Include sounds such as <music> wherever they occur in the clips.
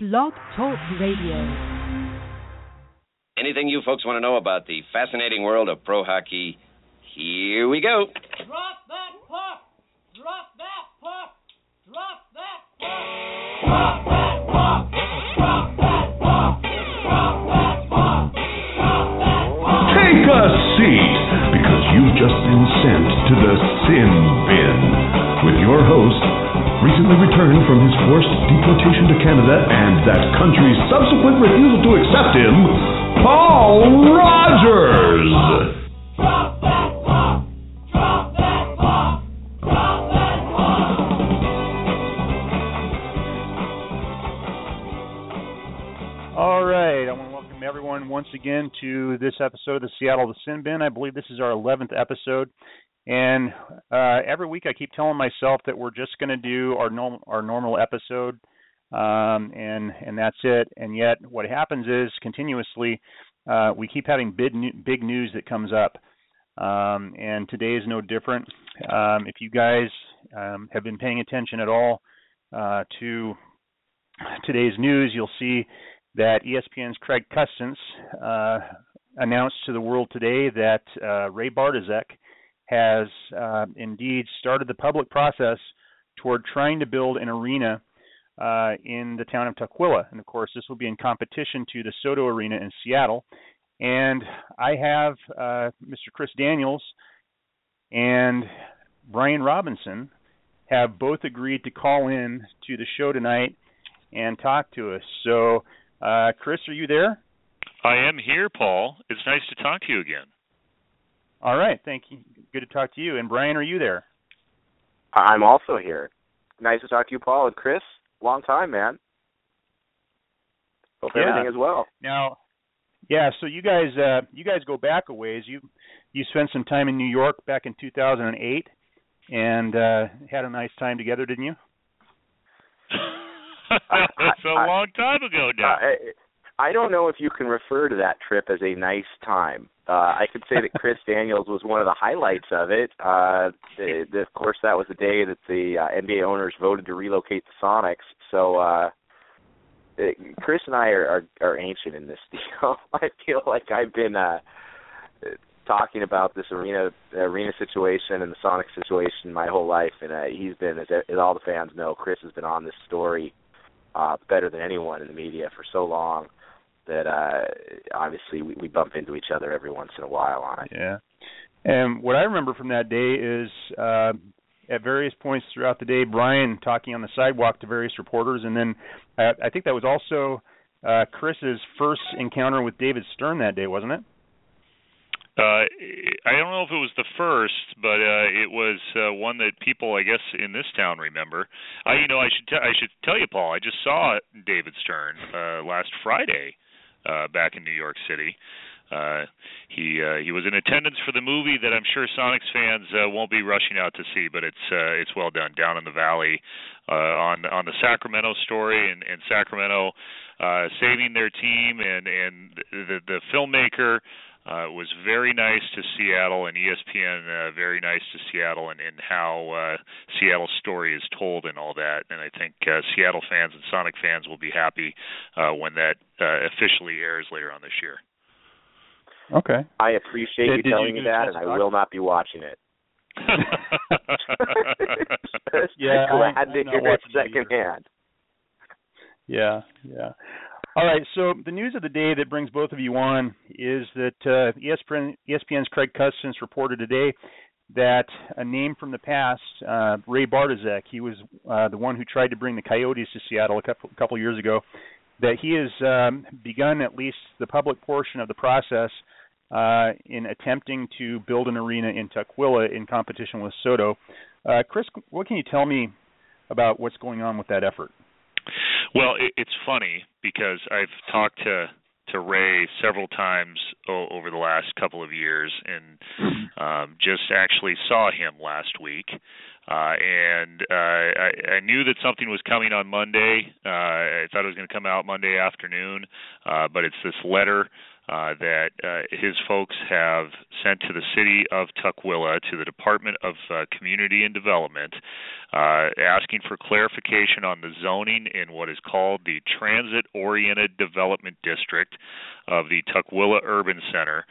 Blog Talk Radio. Anything you folks want to know about the fascinating world of pro hockey? Here we go. Drop that puck! Drop that puck! Drop that puck! Drop that puck! Drop that puck! Drop that puck! Drop that puck! Take a seat, because you've just been sent to the sin bin with your host, recently returned from his forced deportation to Canada and that country's subsequent refusal to accept him, Paul Rogers. All right, I want to welcome everyone once again to this episode of the Seattle the Sin Bin. I believe this is our 11th episode, and uh, every week I keep telling myself that we're just going to do our normal our normal episode, um, and and that's it. And yet, what happens is continuously uh, we keep having big big news that comes up, um, and today is no different. Um, if you guys um, have been paying attention at all uh, to today's news, you'll see that ESPN's Craig Custance uh, announced to the world today that uh, Ray Bartozek has uh, indeed started the public process toward trying to build an arena uh, in the town of Tukwila. And of course, this will be in competition to the SoDo Arena in Seattle. And I have uh, Mr. Chris Daniels and Brian Robinson have both agreed to call in to the show tonight and talk to us. So, uh, Chris, are you there? I am here, Paul. It's nice to talk to you again. All right, thank you. Good to talk to you. And Brian, are you there? I'm also here. Nice to talk to you, Paul and Chris. Long time, man. Hope Yeah. everything is well. Now, yeah. So you guys, uh, you guys go back a ways. You you spent some time in New York back in 2008, and uh, had a nice time together, didn't you? <laughs> That's a I- long time ago now. Uh, I, don't know if you can refer to that trip as a nice time. Uh, I could say that Chris <laughs> Daniels was one of the highlights of it. Uh, the, the, of course, that was the day that the uh, NBA owners voted to relocate the Sonics. So uh, uh, Chris and I are, are are ancient in this <laughs> deal. I feel like I've been uh, talking about this arena arena situation and the Sonic situation my whole life, and uh, he's been, as, as all the fans know, Chris has been on this story uh, better than anyone in the media for so long that uh, obviously we, we bump into each other every once in a while on it. Yeah. And what I remember from that day is uh, at various points throughout the day, Brian talking on the sidewalk to various reporters, and then uh, I think that was also uh, Chris's first encounter with David Stern that day, wasn't it? Uh, I don't know if it was the first, but uh, it was uh, one that people, I guess, in this town remember. I, you know, I should t- I should tell you, Paul. I just saw David Stern uh, last Friday uh, back in New York City. Uh, he uh, he was in attendance for the movie that I'm sure Sonics fans uh, won't be rushing out to see, but it's uh, it's well done down in the valley uh, on on the Sacramento story and, and Sacramento uh, saving their team and and the the filmmaker uh, it was very nice to Seattle and ESPN uh, very nice to Seattle and, and how uh, Seattle's story is told and all that. And I think uh, Seattle fans and Sonic fans will be happy uh, when that uh, officially airs later on this year. Okay. I appreciate Did- you did telling you me that, and I will not be watching it. <laughs> Yeah, <laughs> I- glad I'm to not hear it watching it secondhand. Yeah, yeah. All right. So the news of the day that brings both of you on is that uh, ESPN, ESPN's Craig Custance reported today that a name from the past, uh, Ray Bartozek, he was uh, the one who tried to bring the Coyotes to Seattle a couple, couple years ago, that he has um, begun at least the public portion of the process uh, in attempting to build an arena in Tukwila in competition with SoDo. Uh, Chris, what can you tell me about what's going on with that effort? Well, it, it's funny because I've talked to to Ray several times o- over the last couple of years, and um, just actually saw him last week. Uh, and uh, I, I knew that something was coming on Monday. Uh, I thought it was going to come out Monday afternoon, uh, but it's this letter uh, that uh, his folks have sent to the city of Tukwila, to the Department of uh, Community and Development, uh, asking for clarification on the zoning in what is called the Transit Oriented Development District of the Tukwila Urban Center.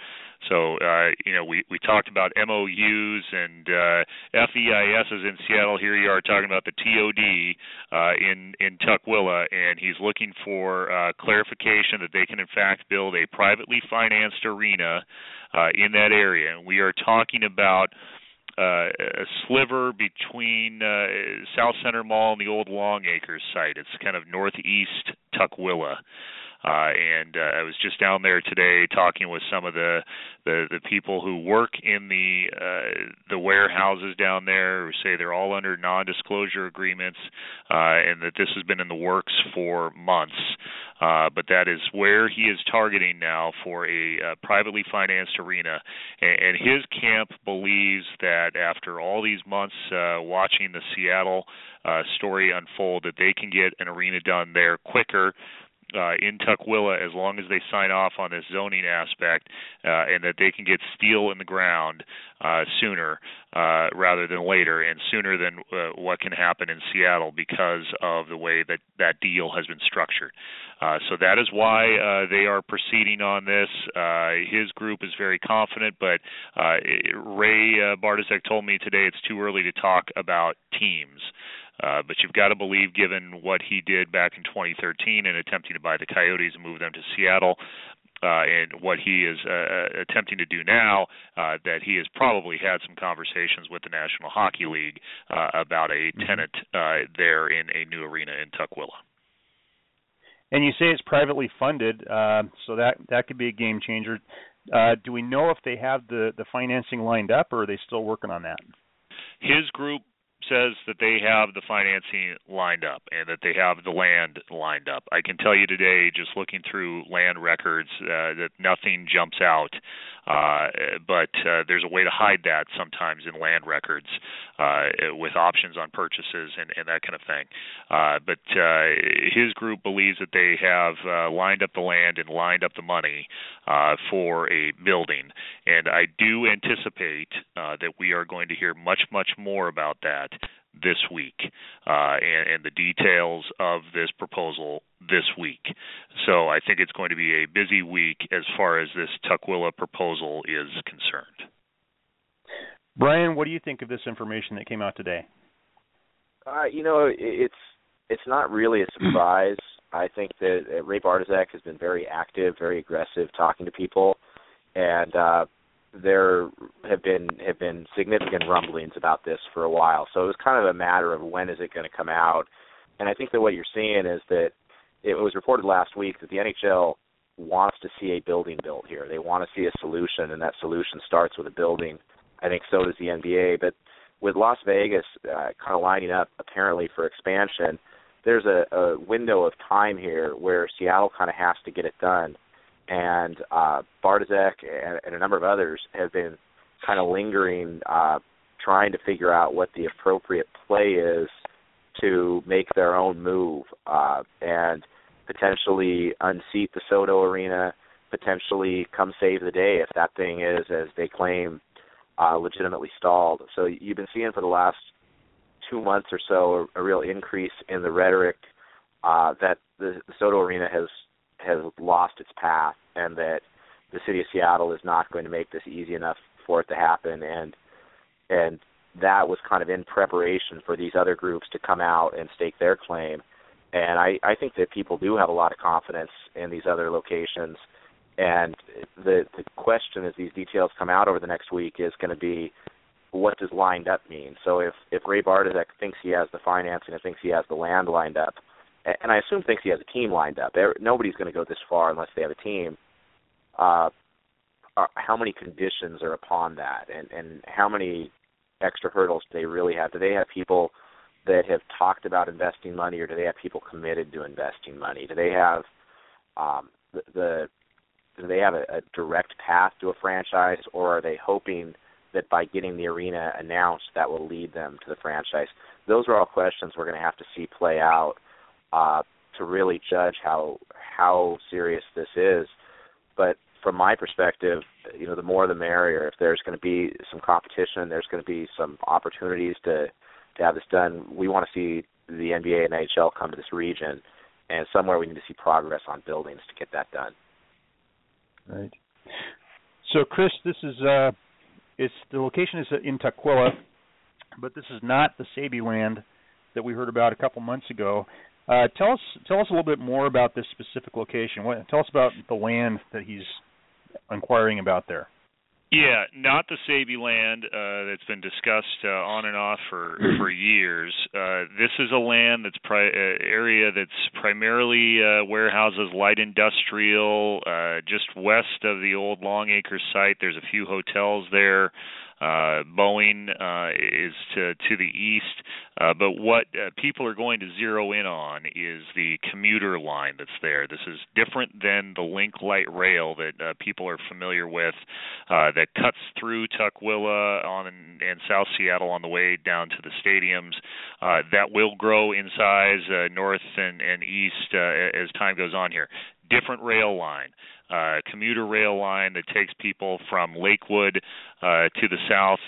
So uh, you know, we we talked about MOUs and uh, FEISs in Seattle. Here you are talking about the TOD uh, in in Tukwila, and he's looking for uh, clarification that they can in fact build a privately financed arena uh, in that area. And we are talking about. Uh, a sliver between uh, South Center Mall and the old Longacres site. It's kind of northeast Tukwila. Uh, and uh, I was just down there today talking with some of the the, the people who work in the uh, the warehouses down there, who say they're all under non-disclosure agreements, uh, and that this has been in the works for months. Uh, but that is where he is targeting now for a uh, privately financed arena, and, and his camp believes that after all these months uh, watching the Seattle uh, story unfold, that they can get an arena done there quicker uh, in Tukwila as long as they sign off on this zoning aspect, uh, and that they can get steel in the ground uh, sooner uh, rather than later, and sooner than uh, what can happen in Seattle because of the way that that deal has been structured. Uh, so that is why uh, they are proceeding on this. Uh, his group is very confident, but uh, Ray uh, Bartozek told me today it's too early to talk about teams. Uh, but you've got to believe, given what he did back in 2013 in attempting to buy the Coyotes and move them to Seattle, uh, and what he is uh, attempting to do now, uh, that he has probably had some conversations with the National Hockey League uh, about a Mm-hmm. tenant uh, there in a new arena in Tukwila. And you say it's privately funded, uh, so that that could be a game changer. Uh, do we know if they have the the financing lined up, or are they still working on that? His group says that they have the financing lined up and that they have the land lined up. I can tell you today, just looking through land records, uh, that nothing jumps out. Uh, but uh, there's a way to hide that sometimes in land records uh, with options on purchases and, and that kind of thing. Uh, but uh, his group believes that they have uh, lined up the land and lined up the money uh, for a building. And I do anticipate uh, that we are going to hear much, much more about that this week uh, and, and the details of this proposal this week. So I think it's going to be a busy week as far as this Tukwila proposal is concerned. Brian, what do you think of this information that came out today? Uh, you know, it's it's not really a <clears throat> surprise. I think that uh, Ray Bartozek has been very active, very aggressive, talking to people, and uh, there have been have been significant rumblings about this for a while. So it was kind of a matter of when is it going to come out. And I think that what you're seeing is that it was reported last week that the NHL wants to see a building built here. They want to see a solution, and that solution starts with a building. I think so does the NBA. But with Las Vegas uh, kind of lining up apparently for expansion, there's a, a window of time here where Seattle kind of has to get it done. And uh, Bartozek and, and a number of others have been kind of lingering, uh, trying to figure out what the appropriate play is to make their own move uh, and potentially unseat the SoDo Arena, potentially come save the day if that thing is, as they claim, uh, legitimately stalled. So you've been seeing for the last two months or so a, a real increase in the rhetoric uh, that the, the SoDo Arena has has lost its path, and that the city of Seattle is not going to make this easy enough for it to happen, and and that was kind of in preparation for these other groups to come out and stake their claim. And I, I think that people do have a lot of confidence in these other locations. And the the question as these details come out over the next week is going to be what does lined up mean? So if if Ray Bartozek thinks he has the financing and thinks he has the land lined up, and I assume thinks he has a team lined up. Nobody's going to go this far unless they have a team. Uh, are, how many conditions are upon that, and and how many extra hurdles do they really have? Do they have people that have talked about investing money, or do they have people committed to investing money? Do they have um, the, the do they have a, a direct path to a franchise, or are they hoping that by getting the arena announced, that will lead them to the franchise? Those are all questions we're going to have to see play out uh, to really judge how how serious this is. But from my perspective, you know, the more the merrier. If there's going to be some competition, there's going to be some opportunities to to have this done. We want to see the NBA and NHL come to this region, and somewhere we need to see progress on buildings to get that done. Right. So, Chris, this is uh, it's the location is in Tukwila, but this is not the Sabey land that we heard about a couple months ago. Uh, tell us tell us a little bit more about this specific location. What, tell us about the land that he's inquiring about there. Yeah, not the Sabey land uh, that's been discussed uh, on and off for for years. Uh, this is a land that's pri- uh, area that's primarily uh, warehouses, light industrial, uh, just west of the old Longacre site. There's a few hotels there. Uh, Boeing uh, is to to the east, uh, but what uh, people are going to zero in on is the commuter line that's there. This is different than the Link Light Rail that uh, people are familiar with, uh, that cuts through Tukwila on and South Seattle on the way down to the stadiums. Uh, that will grow in size uh, north and, and east uh, as time goes on here. Different rail line uh, commuter rail line that takes people from Lakewood uh, to the south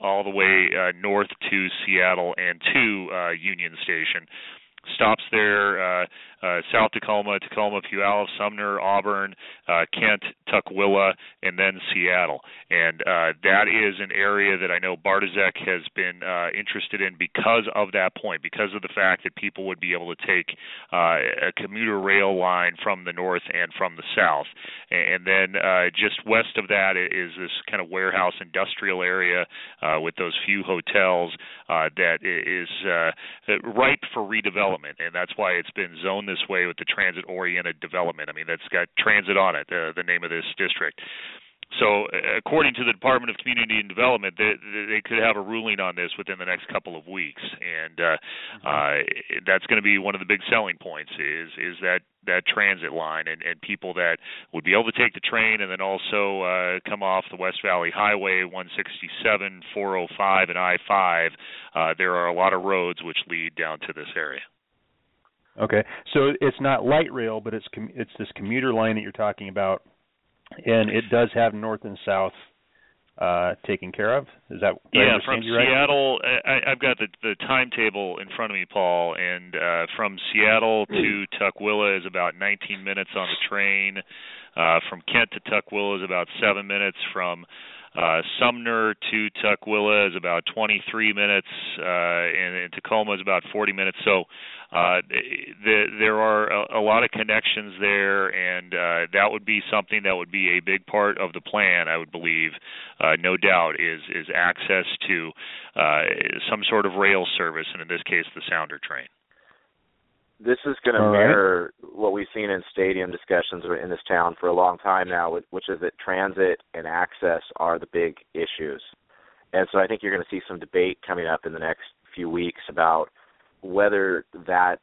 all the way uh, north to Seattle and to uh, Union Station. Stops there. Uh, uh, South Tacoma, Tacoma, Puyallup, Sumner, Auburn, uh, Kent, Tukwila, and then Seattle. And uh, that is an area that I know Bartozek has been uh, interested in because of that point, because of the fact that people would be able to take uh, a commuter rail line from the north and from the south. And then uh, just west of that is this kind of warehouse industrial area uh, with those few hotels uh, that is uh, ripe for redevelopment, and that's why it's been zoned this way with the transit oriented development. I mean, that's got transit on it, uh, the name of this district. So, uh, according to the Department of Community and Development, they, they could have a ruling on this within the next couple of weeks, and uh, mm-hmm. uh, that's going to be one of the big selling points. Is is that that transit line and, and people that would be able to take the train and then also uh, come off the West Valley Highway 167, 405, and I-5. Uh, there are a lot of roads which lead down to this area. Okay, so it's not light rail, but it's com- it's this commuter line that you're talking about, and it does have north and south uh, taken care of. Is that yeah? From right? Seattle, I, I've got the the timetable in front of me, Paul, and uh, from Seattle to Tukwila is about 19 minutes on the train. Uh, from Kent to Tukwila is about seven minutes. From uh, Sumner to Tukwila is about 23 minutes, uh, and, and Tacoma is about 40 minutes. So uh, the, there are a, a lot of connections there, and uh, that would be something that would be a big part of the plan. I would believe, uh, no doubt, is is access to uh, some sort of rail service, and in this case, the Sounder train this is going to mirror what we've seen in stadium discussions in this town for a long time now, which is that transit and access are the big issues. And so I think you're going to see some debate coming up in the next few weeks about whether that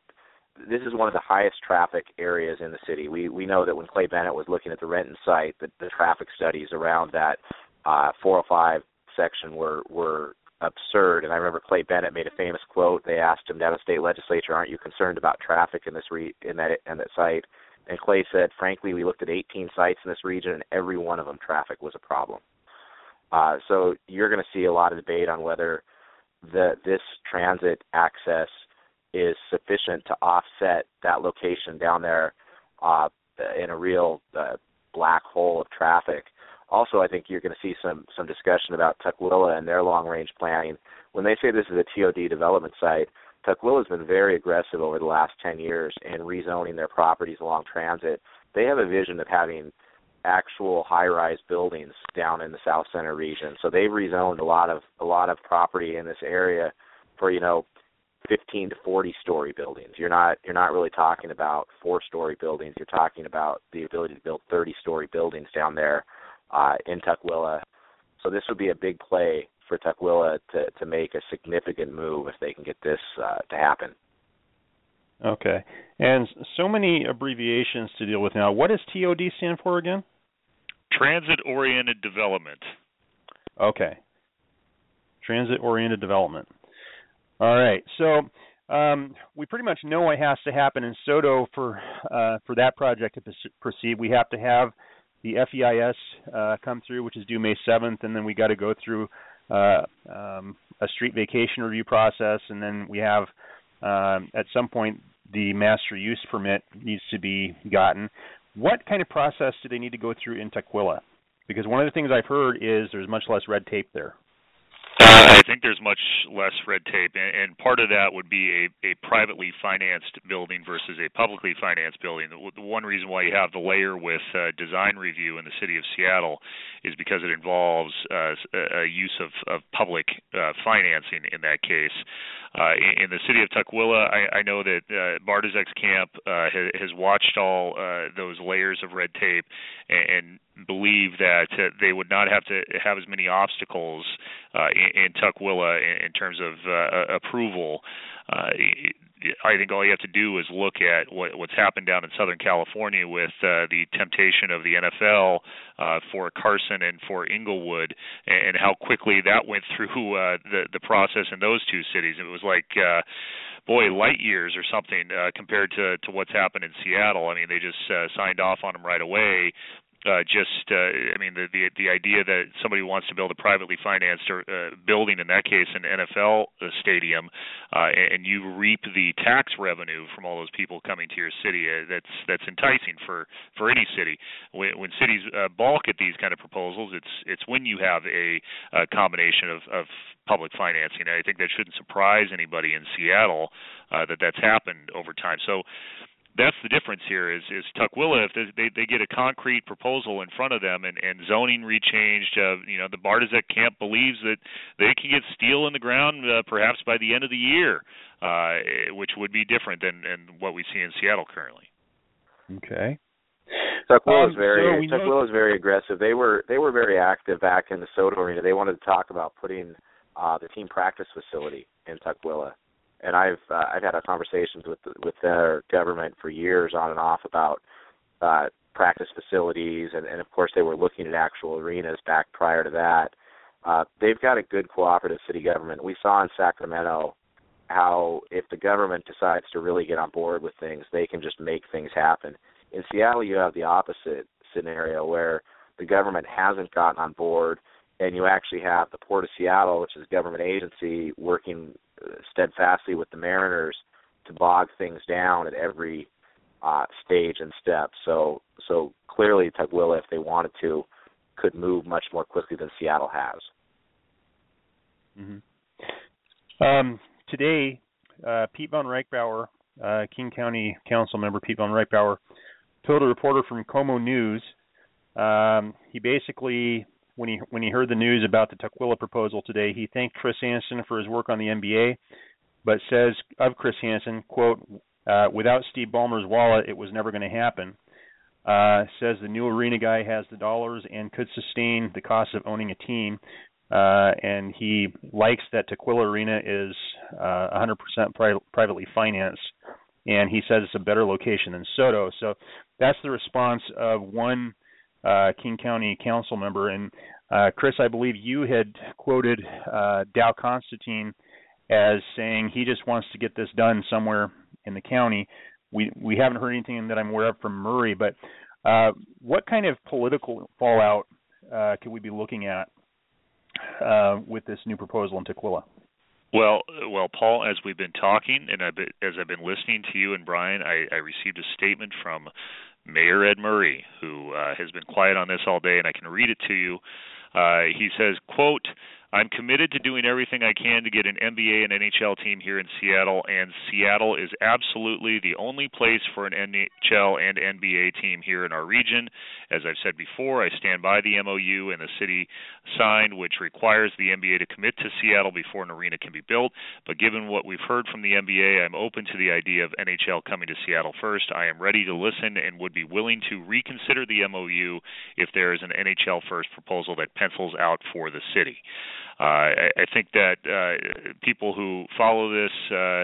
this is one of the highest traffic areas in the city. We we know that when Clay Bennett was looking at the Renton site, that the traffic studies around that uh, 405 section were were absurd. And I remember Clay Bennett made a famous quote. They asked him down the state legislature, "Aren't you concerned about traffic in this re- in that in that site?" And Clay said, "Frankly, we looked at 18 sites in this region, and every one of them traffic was a problem." Uh, so you're going to see a lot of debate on whether the this transit access is sufficient to offset that location down there uh, in a real uh, black hole of traffic also, I think you're going to see some some discussion about Tukwila and their long range planning. When they say this is a TOD development site, Tukwila has been very aggressive over the last 10 years in rezoning their properties along transit. They have a vision of having actual high-rise buildings down in the Southcenter region. So they've rezoned a lot of a lot of property in this area for you know 15 to 40 story buildings. You're not you're not really talking about four story buildings. You're talking about the ability to build 30 story buildings down there uh, in Tukwila. So this would be a big play for Tukwila to to make a significant move if they can get this uh, to happen. Okay, and so many abbreviations to deal with now. What does TOD stand for again? Transit Oriented Development. Okay, transit-oriented development. All right, so um, we pretty much know what has to happen in SoDo for uh, for that project to proceed. We have to have the FEIS uh, come through, which is due May 7th, and then we got to go through uh, um, a street vacation review process, and then we have um, at some point the master use permit needs to be gotten. What kind of process do they need to go through in Tukwila? Because one of the things I've heard is there's much less red tape there. Uh, I think there's much less red tape, and, part of that would be a, a privately financed building versus a publicly financed building. The, one reason why you have the layer with uh, design review in the city of Seattle is because it involves uh, a use of, of public uh, financing in that case. Uh, in, the city of Tukwila, I, I know that uh, Bartozek's camp uh, has, has watched all uh, those layers of red tape and, and believe that uh, they would not have to have as many obstacles uh, in, in Tukwila in, in terms of uh, approval. Uh, I think all you have to do is look at what, what's happened down in Southern California with uh, the temptation of the NFL uh, for Carson and for Inglewood, and, and how quickly that went through uh, the the process in those two cities. It was like. Uh, boy, light years or something uh, compared to to what's happened in Seattle. I mean, they just uh, signed off on them right away uh, just uh, I mean the, the the idea that somebody wants to build a privately financed or, uh, building in that case an NFL uh, stadium uh, and you reap the tax revenue from all those people coming to your city uh, that's that's enticing for for any city. When, when cities uh, balk at these kind of proposals it's it's when you have a, a combination of, of public financing. I think that shouldn't surprise anybody in Seattle uh, that that's happened over time. So that's the difference here is is Tukwila if they they get a concrete proposal in front of them and and zoning rechanged uh, you know the Bartozek camp believes that they can get steel in the ground uh, perhaps by the end of the year uh which would be different than than what we see in Seattle currently. Okay. Tukwila um, is very so Tukwila is very aggressive. They were they were very active back in the SODO arena. They wanted to talk about putting uh the team practice facility in Tukwila and I've uh, I've had conversations with with their government for years on and off about uh, practice facilities, and, and of course they were looking at actual arenas back prior to that. Uh, they've got a good cooperative city government. We saw in Sacramento how if the government decides to really get on board with things, they can just make things happen. In Seattle, you have the opposite scenario where the government hasn't gotten on board, and you actually have the Port of Seattle, which is a government agency, working steadfastly with the Mariners to bog things down at every uh, stage and step. So so clearly Tukwila, if they wanted to, could move much more quickly than Seattle has. Mm-hmm. Um, today, uh, Pete von Reichbauer, uh, King County Council member Pete von Reichbauer, told a reporter from KOMO News. Um, he basically when he when he heard the news about the Tukwila proposal today, he thanked Chris Hansen for his work on the NBA, but says of Chris Hansen, quote, uh, without Steve Ballmer's wallet, it was never going to happen. Uh, says the new arena guy has the dollars and could sustain the cost of owning a team. Uh, and he likes that Tukwila Arena is uh, 100% pri- privately financed, and he says it's a better location than SODO. So that's the response of one uh, King County Council member. And uh, Chris, I believe you had quoted uh, Dow Constantine as saying he just wants to get this done somewhere in the county. We we haven't heard anything that I'm aware of from Murray, but uh, what kind of political fallout uh, could we be looking at uh, with this new proposal in Tukwila? Well, well, Paul, as we've been talking and I've been, as I've been listening to you and Brian, I, I received a statement from Mayor Ed Murray, who uh, has been quiet on this all day, and I can read it to you. Uh, he says, "quote I'm committed to doing everything I can to get an NBA and NHL team here in Seattle, and Seattle is absolutely the only place for an NHL and NBA team here in our region. As I've said before, I stand by the MOU and the city signed, which requires the NBA to commit to Seattle before an arena can be built. But given what we've heard from the NBA, I'm open to the idea of NHL coming to Seattle first. I am ready to listen and would be willing to reconsider the MOU if there is an NHL first proposal that pencils out for the city. Uh, I, I think that uh, people who follow this uh,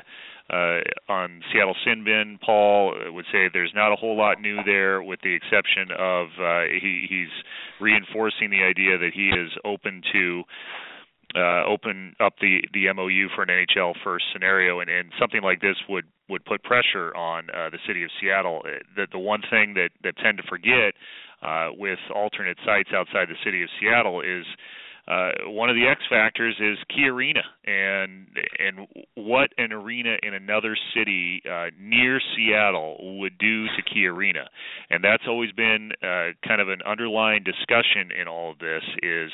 uh, on Seattle Sin Bin, Paul would say there's not a whole lot new there, with the exception of uh, he, he's reinforcing the idea that he is open to uh, open up the the MOU for an NHL first scenario, and, and something like this would would put pressure on uh, the city of Seattle. The the one thing that that tend to forget uh, with alternate sites outside the city of Seattle is uh, one of the X factors is Key Arena and and what an arena in another city uh, near Seattle would do to Key Arena, and that's always been uh, kind of an underlying discussion in all of this is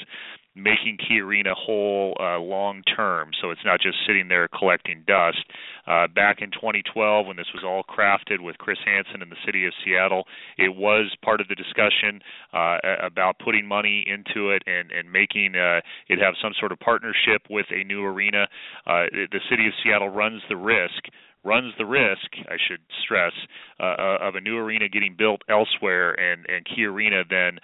making Key Arena whole uh, long term, so it's not just sitting there collecting dust. Uh, back in 2012, when this was all crafted with Chris Hansen in the city of Seattle, it was part of the discussion uh, about putting money into it and and making uh, it have some sort of partnership with a new arena. Uh, the city of Seattle runs the risk runs the risk, I should stress, uh, uh of a new arena getting built elsewhere and and Key Arena then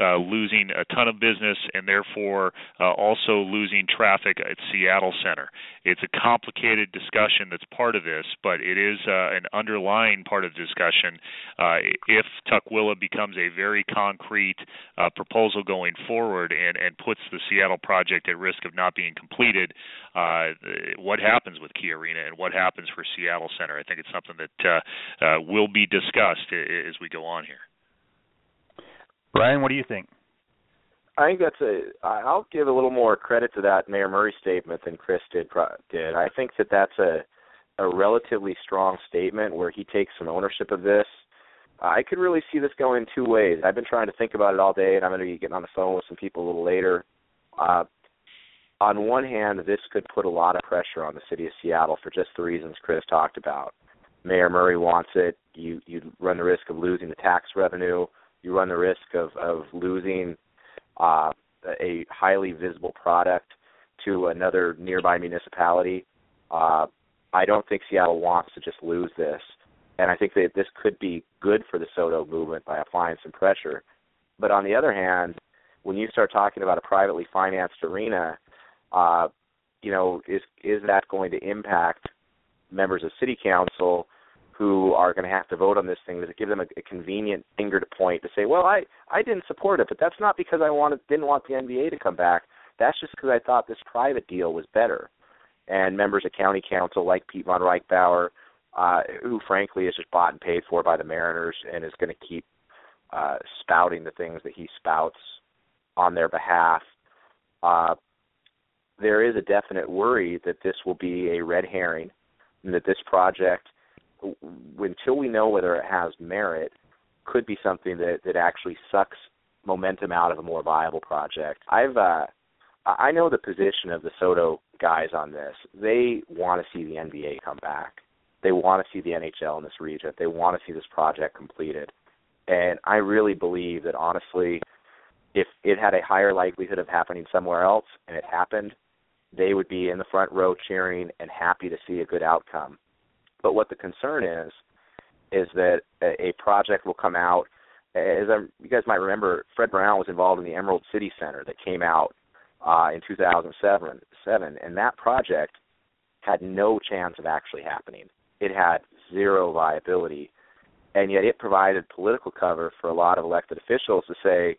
uh, losing a ton of business and therefore uh, also losing traffic at Seattle Center. It's a complicated discussion that's part of this, but it is uh, an underlying part of the discussion. Uh, if Tukwila becomes a very concrete uh, proposal going forward and, and puts the Seattle project at risk of not being completed, uh, what happens with Key Arena and what happens for Seattle Center? I think it's something that will be discussed as we go on here. Brian, what do you think? I think that's a. I'll give a little more credit to that Mayor Murray statement than Chris did. Did I think that that's a a relatively strong statement where he takes some ownership of this. I could really see this going two ways. I've been trying to think about it all day, and I'm going to be getting on the phone with some people a little later. Uh, on one hand, this could put a lot of pressure on the city of Seattle for just the reasons Chris talked about. Mayor Murray wants it. You you run the risk of losing the tax revenue you run the risk of of losing uh, a highly visible product to another nearby municipality. Uh, I don't think Seattle wants to just lose this, and I think that this could be good for the SoDo movement by applying some pressure. But on the other hand, when you start talking about a privately financed arena, uh, you know, is is that going to impact members of city council who are going to have to vote on this thing to give them a, a convenient finger to point to say, well, I I didn't support it, but that's not because I wanted didn't want the NBA to come back. That's just because I thought this private deal was better. And members of county council like Pete von Reichbauer, uh, who frankly is just bought and paid for by the Mariners and is going to keep uh, spouting the things that he spouts on their behalf. Uh, there is a definite worry that this will be a red herring and that this project until we know whether it has merit, could be something that that actually sucks momentum out of a more viable project. I've uh I know the position of the SoDo guys on this. They want to see the NBA come back. They want to see the NHL in this region. They want to see this project completed. And I really believe that honestly, if it had a higher likelihood of happening somewhere else and it happened, they would be in the front row cheering and happy to see a good outcome. But what the concern is, is that a, a project will come out. As I, you guys might remember, Fred Brown was involved in the Emerald City Center that came out uh, in 2007, seven, and that project had no chance of actually happening. It had zero viability, and yet it provided political cover for a lot of elected officials to say,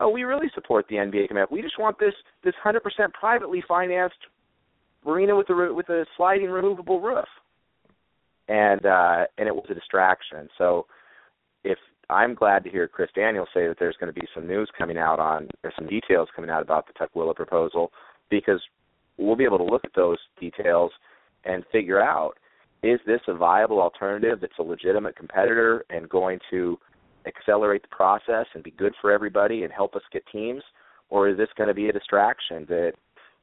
"Oh, we really support the NBA up. We just want this this 100% privately financed arena with a with a sliding removable roof." And uh, and it was a distraction. So if I'm glad to hear Chris Daniels say that there's going to be some news coming out on there's some details coming out about the Tukwila proposal because we'll be able to look at those details and figure out is this a viable alternative that's a legitimate competitor and going to accelerate the process and be good for everybody and help us get teams or is this going to be a distraction that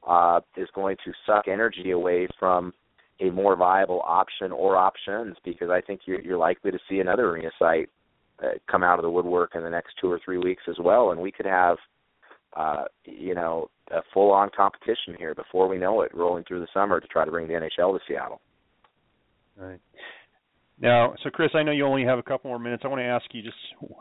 uh, is going to suck energy away from a more viable option or options because I think you're, you're likely to see another arena site uh, come out of the woodwork in the next two or three weeks as well, and we could have, uh, you know, a full-on competition here before we know it, rolling through the summer to try to bring the NHL to Seattle. Right. Now, so Chris, I know you only have a couple more minutes. I want to ask you just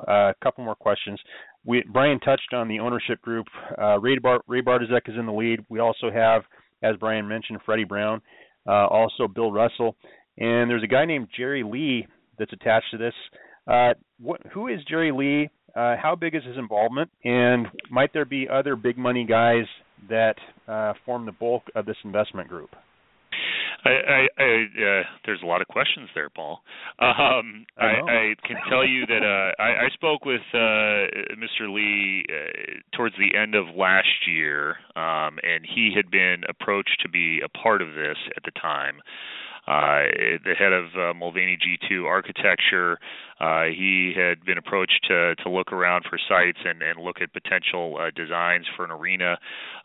uh, a couple more questions. We, Brian touched on the ownership group. Uh, Ray, Bar, Ray Bartozek is in the lead. We also have, as Brian mentioned, Freddie Brown uh, also Bill Russell, and there's a guy named Jerry Lee that's attached to this. Uh, what, who is Jerry Lee? Uh, how big is his involvement? And might there be other big money guys that uh, form the bulk of this investment group? I, I, I uh, there's a lot of questions there, Paul. Um, I, I, can tell you that uh, I, I spoke with uh, Mr. Lee uh, towards the end of last year, um, and he had been approached to be a part of this at the time the head of uh, Mulvanny G2 Architecture. Uh, he had been approached to to look around for sites and and look at potential uh, designs for an arena.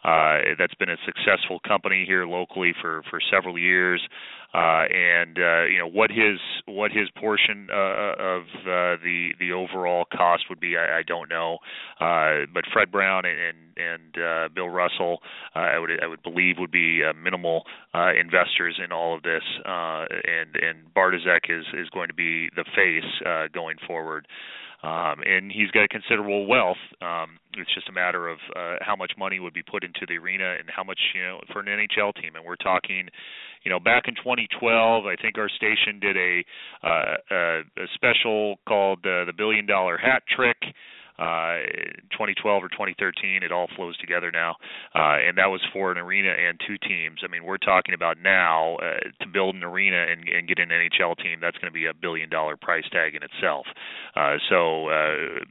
Uh, that's been a successful company here locally for for several years uh, and uh, you know what his what his portion uh, of uh, the the overall cost would be. I, I don't know, uh, but Fred Brown and and uh, Bill Russell, uh, I would I would believe would be uh, minimal uh, investors in all of this, uh, and and Bartozek is is going to be the face uh, going forward. Um, and he's got considerable wealth. Um, it's just a matter of uh, how much money would be put into the arena and how much, you know, for an NHL team. And we're talking, you know, back in 2012, I think our station did a uh, a, a special called uh, the Billion Dollar Hat Trick uh, 2012 or 2013. It all flows together now, uh, and that was for an arena and two teams. I mean, we're talking about now uh, to build an arena and, and get an NHL team. That's going to be a billion dollar price tag in itself. Uh, so uh,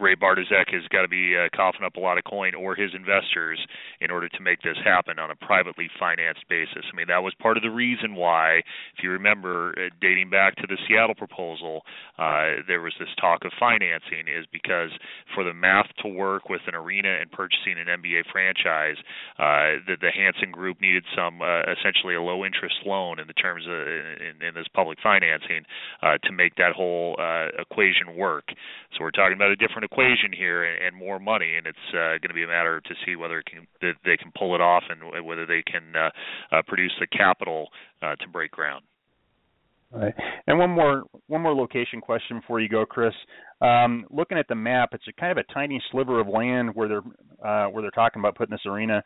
Ray Bartozek has got to be uh, coughing up a lot of coin, or his investors, in order to make this happen on a privately financed basis. I mean, that was part of the reason why, if you remember, uh, dating back to the Seattle proposal, uh, there was this talk of financing, is because for the math to work with an arena and purchasing an NBA franchise, uh, the, the Hansen Group needed some uh, essentially a low interest loan in the terms of in, in this public financing uh, to make that whole uh, equation work. So we're talking about a different equation here and, and more money, and it's uh, going to be a matter to see whether it can, that they can pull it off and whether they can uh, uh, produce the capital uh, to break ground. All right. And one more one more location question before you go, Chris. Um, looking at the map, it's a kind of a tiny sliver of land where they're uh, where they're talking about putting this arena.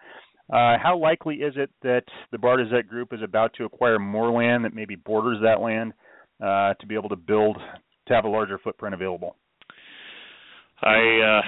Uh, how likely is it that the Bartozek Group is about to acquire more land that maybe borders that land uh, to be able to build to have a larger footprint available? I uh,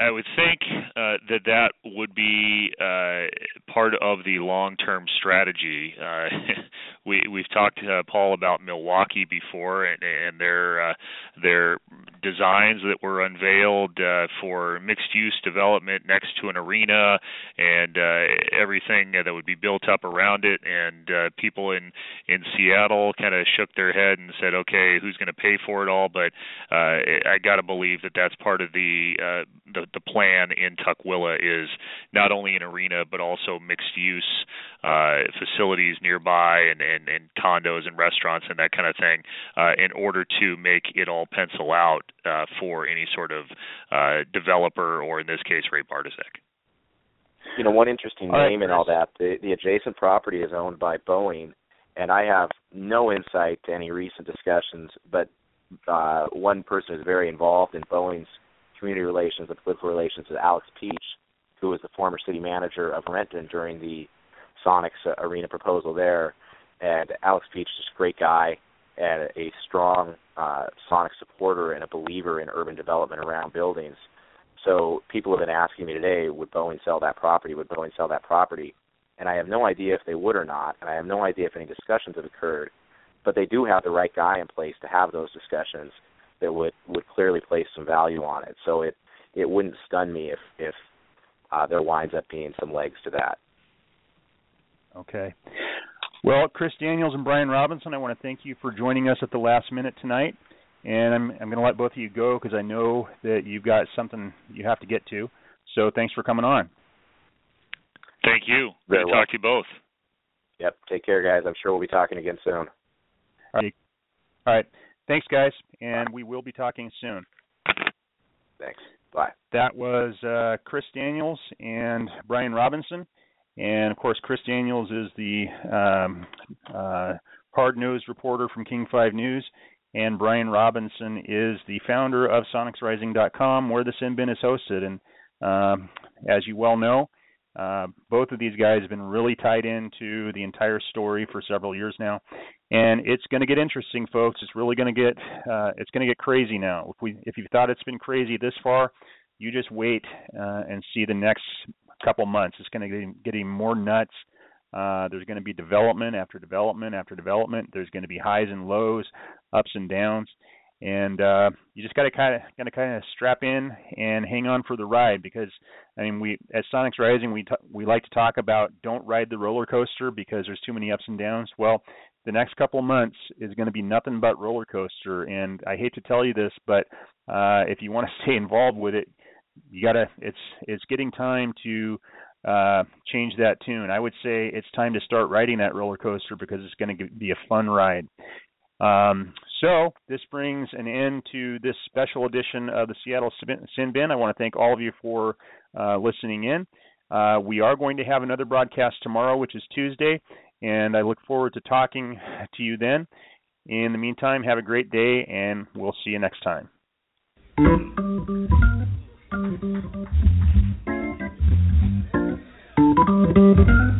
I would think uh, that that would be uh, part of the long-term strategy. Uh, <laughs> we we've talked uh, Paul about Milwaukee before and, and their uh, their designs that were unveiled uh, for mixed-use development next to an arena and uh, everything that would be built up around it. And uh, people in in Seattle kind of shook their head and said, "Okay, who's going to pay for it all?" But uh, I got to believe that that's part of the uh, the the plan in Tukwila is not only an arena but also mixed-use uh, facilities nearby and, and and condos and restaurants and that kind of thing uh, in order to make it all pencil out uh, for any sort of uh, developer or in this case Ray Bartozek. You know, one interesting All right, name in all that, the, the adjacent property is owned by Boeing, and I have no insight to any recent discussions, but uh, one person is very involved in Boeing's community relations and political relations is Alex Pietsch, who was the former city manager of Renton during the Sonics uh, arena proposal there. And Alex Pietsch is a great guy and a strong uh, Sonic supporter and a believer in urban development around buildings. So people have been asking me today, would Boeing sell that property? Would Boeing sell that property? And I have no idea if they would or not, and I have no idea if any discussions have occurred. But they do have the right guy in place to have those discussions that would would clearly place some value on it. So it it wouldn't stun me if if uh, there winds up being some legs to that. Okay. Well, Chris Daniels and Brian Robinson, I want to thank you for joining us at the last minute tonight. And I'm I'm going to let both of you go because I know that you've got something you have to get to. So thanks for coming on. Thank you. Very Good to well. talk to you both. Yep. Take care, guys. I'm sure we'll be talking again soon. All right. All right. Thanks, guys, and we will be talking soon. Thanks. Bye. That was uh, Chris Daniels and Brian Robinson. And of course, Chris Daniels is the um, uh, hard nosed reporter from King 5 News. And Brian Robinson is the founder of SonicsRising.com, where the Sin Bin is hosted. And um, as you well know, uh, both of these guys have been really tied into the entire story for several years now, and it's going to get interesting, folks. It's really going to get uh, it's going to get crazy now. If we if you thought it's been crazy this far, you just wait uh, and see the next couple months. It's going to get, getting more nuts. Uh, there's going to be development after development after development. There's going to be highs and lows, ups and downs, and uh, you just got to kind of got to kind of strap in and hang on for the ride because I mean we at Sonics Rising we t- we like to talk about don't ride the roller coaster because there's too many ups and downs. Well, the next couple of months is going to be nothing but roller coaster, and I hate to tell you this, but uh, if you want to <laughs> stay involved with it, you gotta. It's it's getting time to uh, change that tune. I would say it's time to start riding that roller coaster because it's going to be a fun ride. Um, so this brings an end to this special edition of the Seattle Sin Bin. I want to thank all of you for uh, listening in. Uh, we are going to have another broadcast tomorrow, which is Tuesday, and I look forward to talking <laughs> to you then. In the meantime, have a great day, and we'll see you next time. Thanks for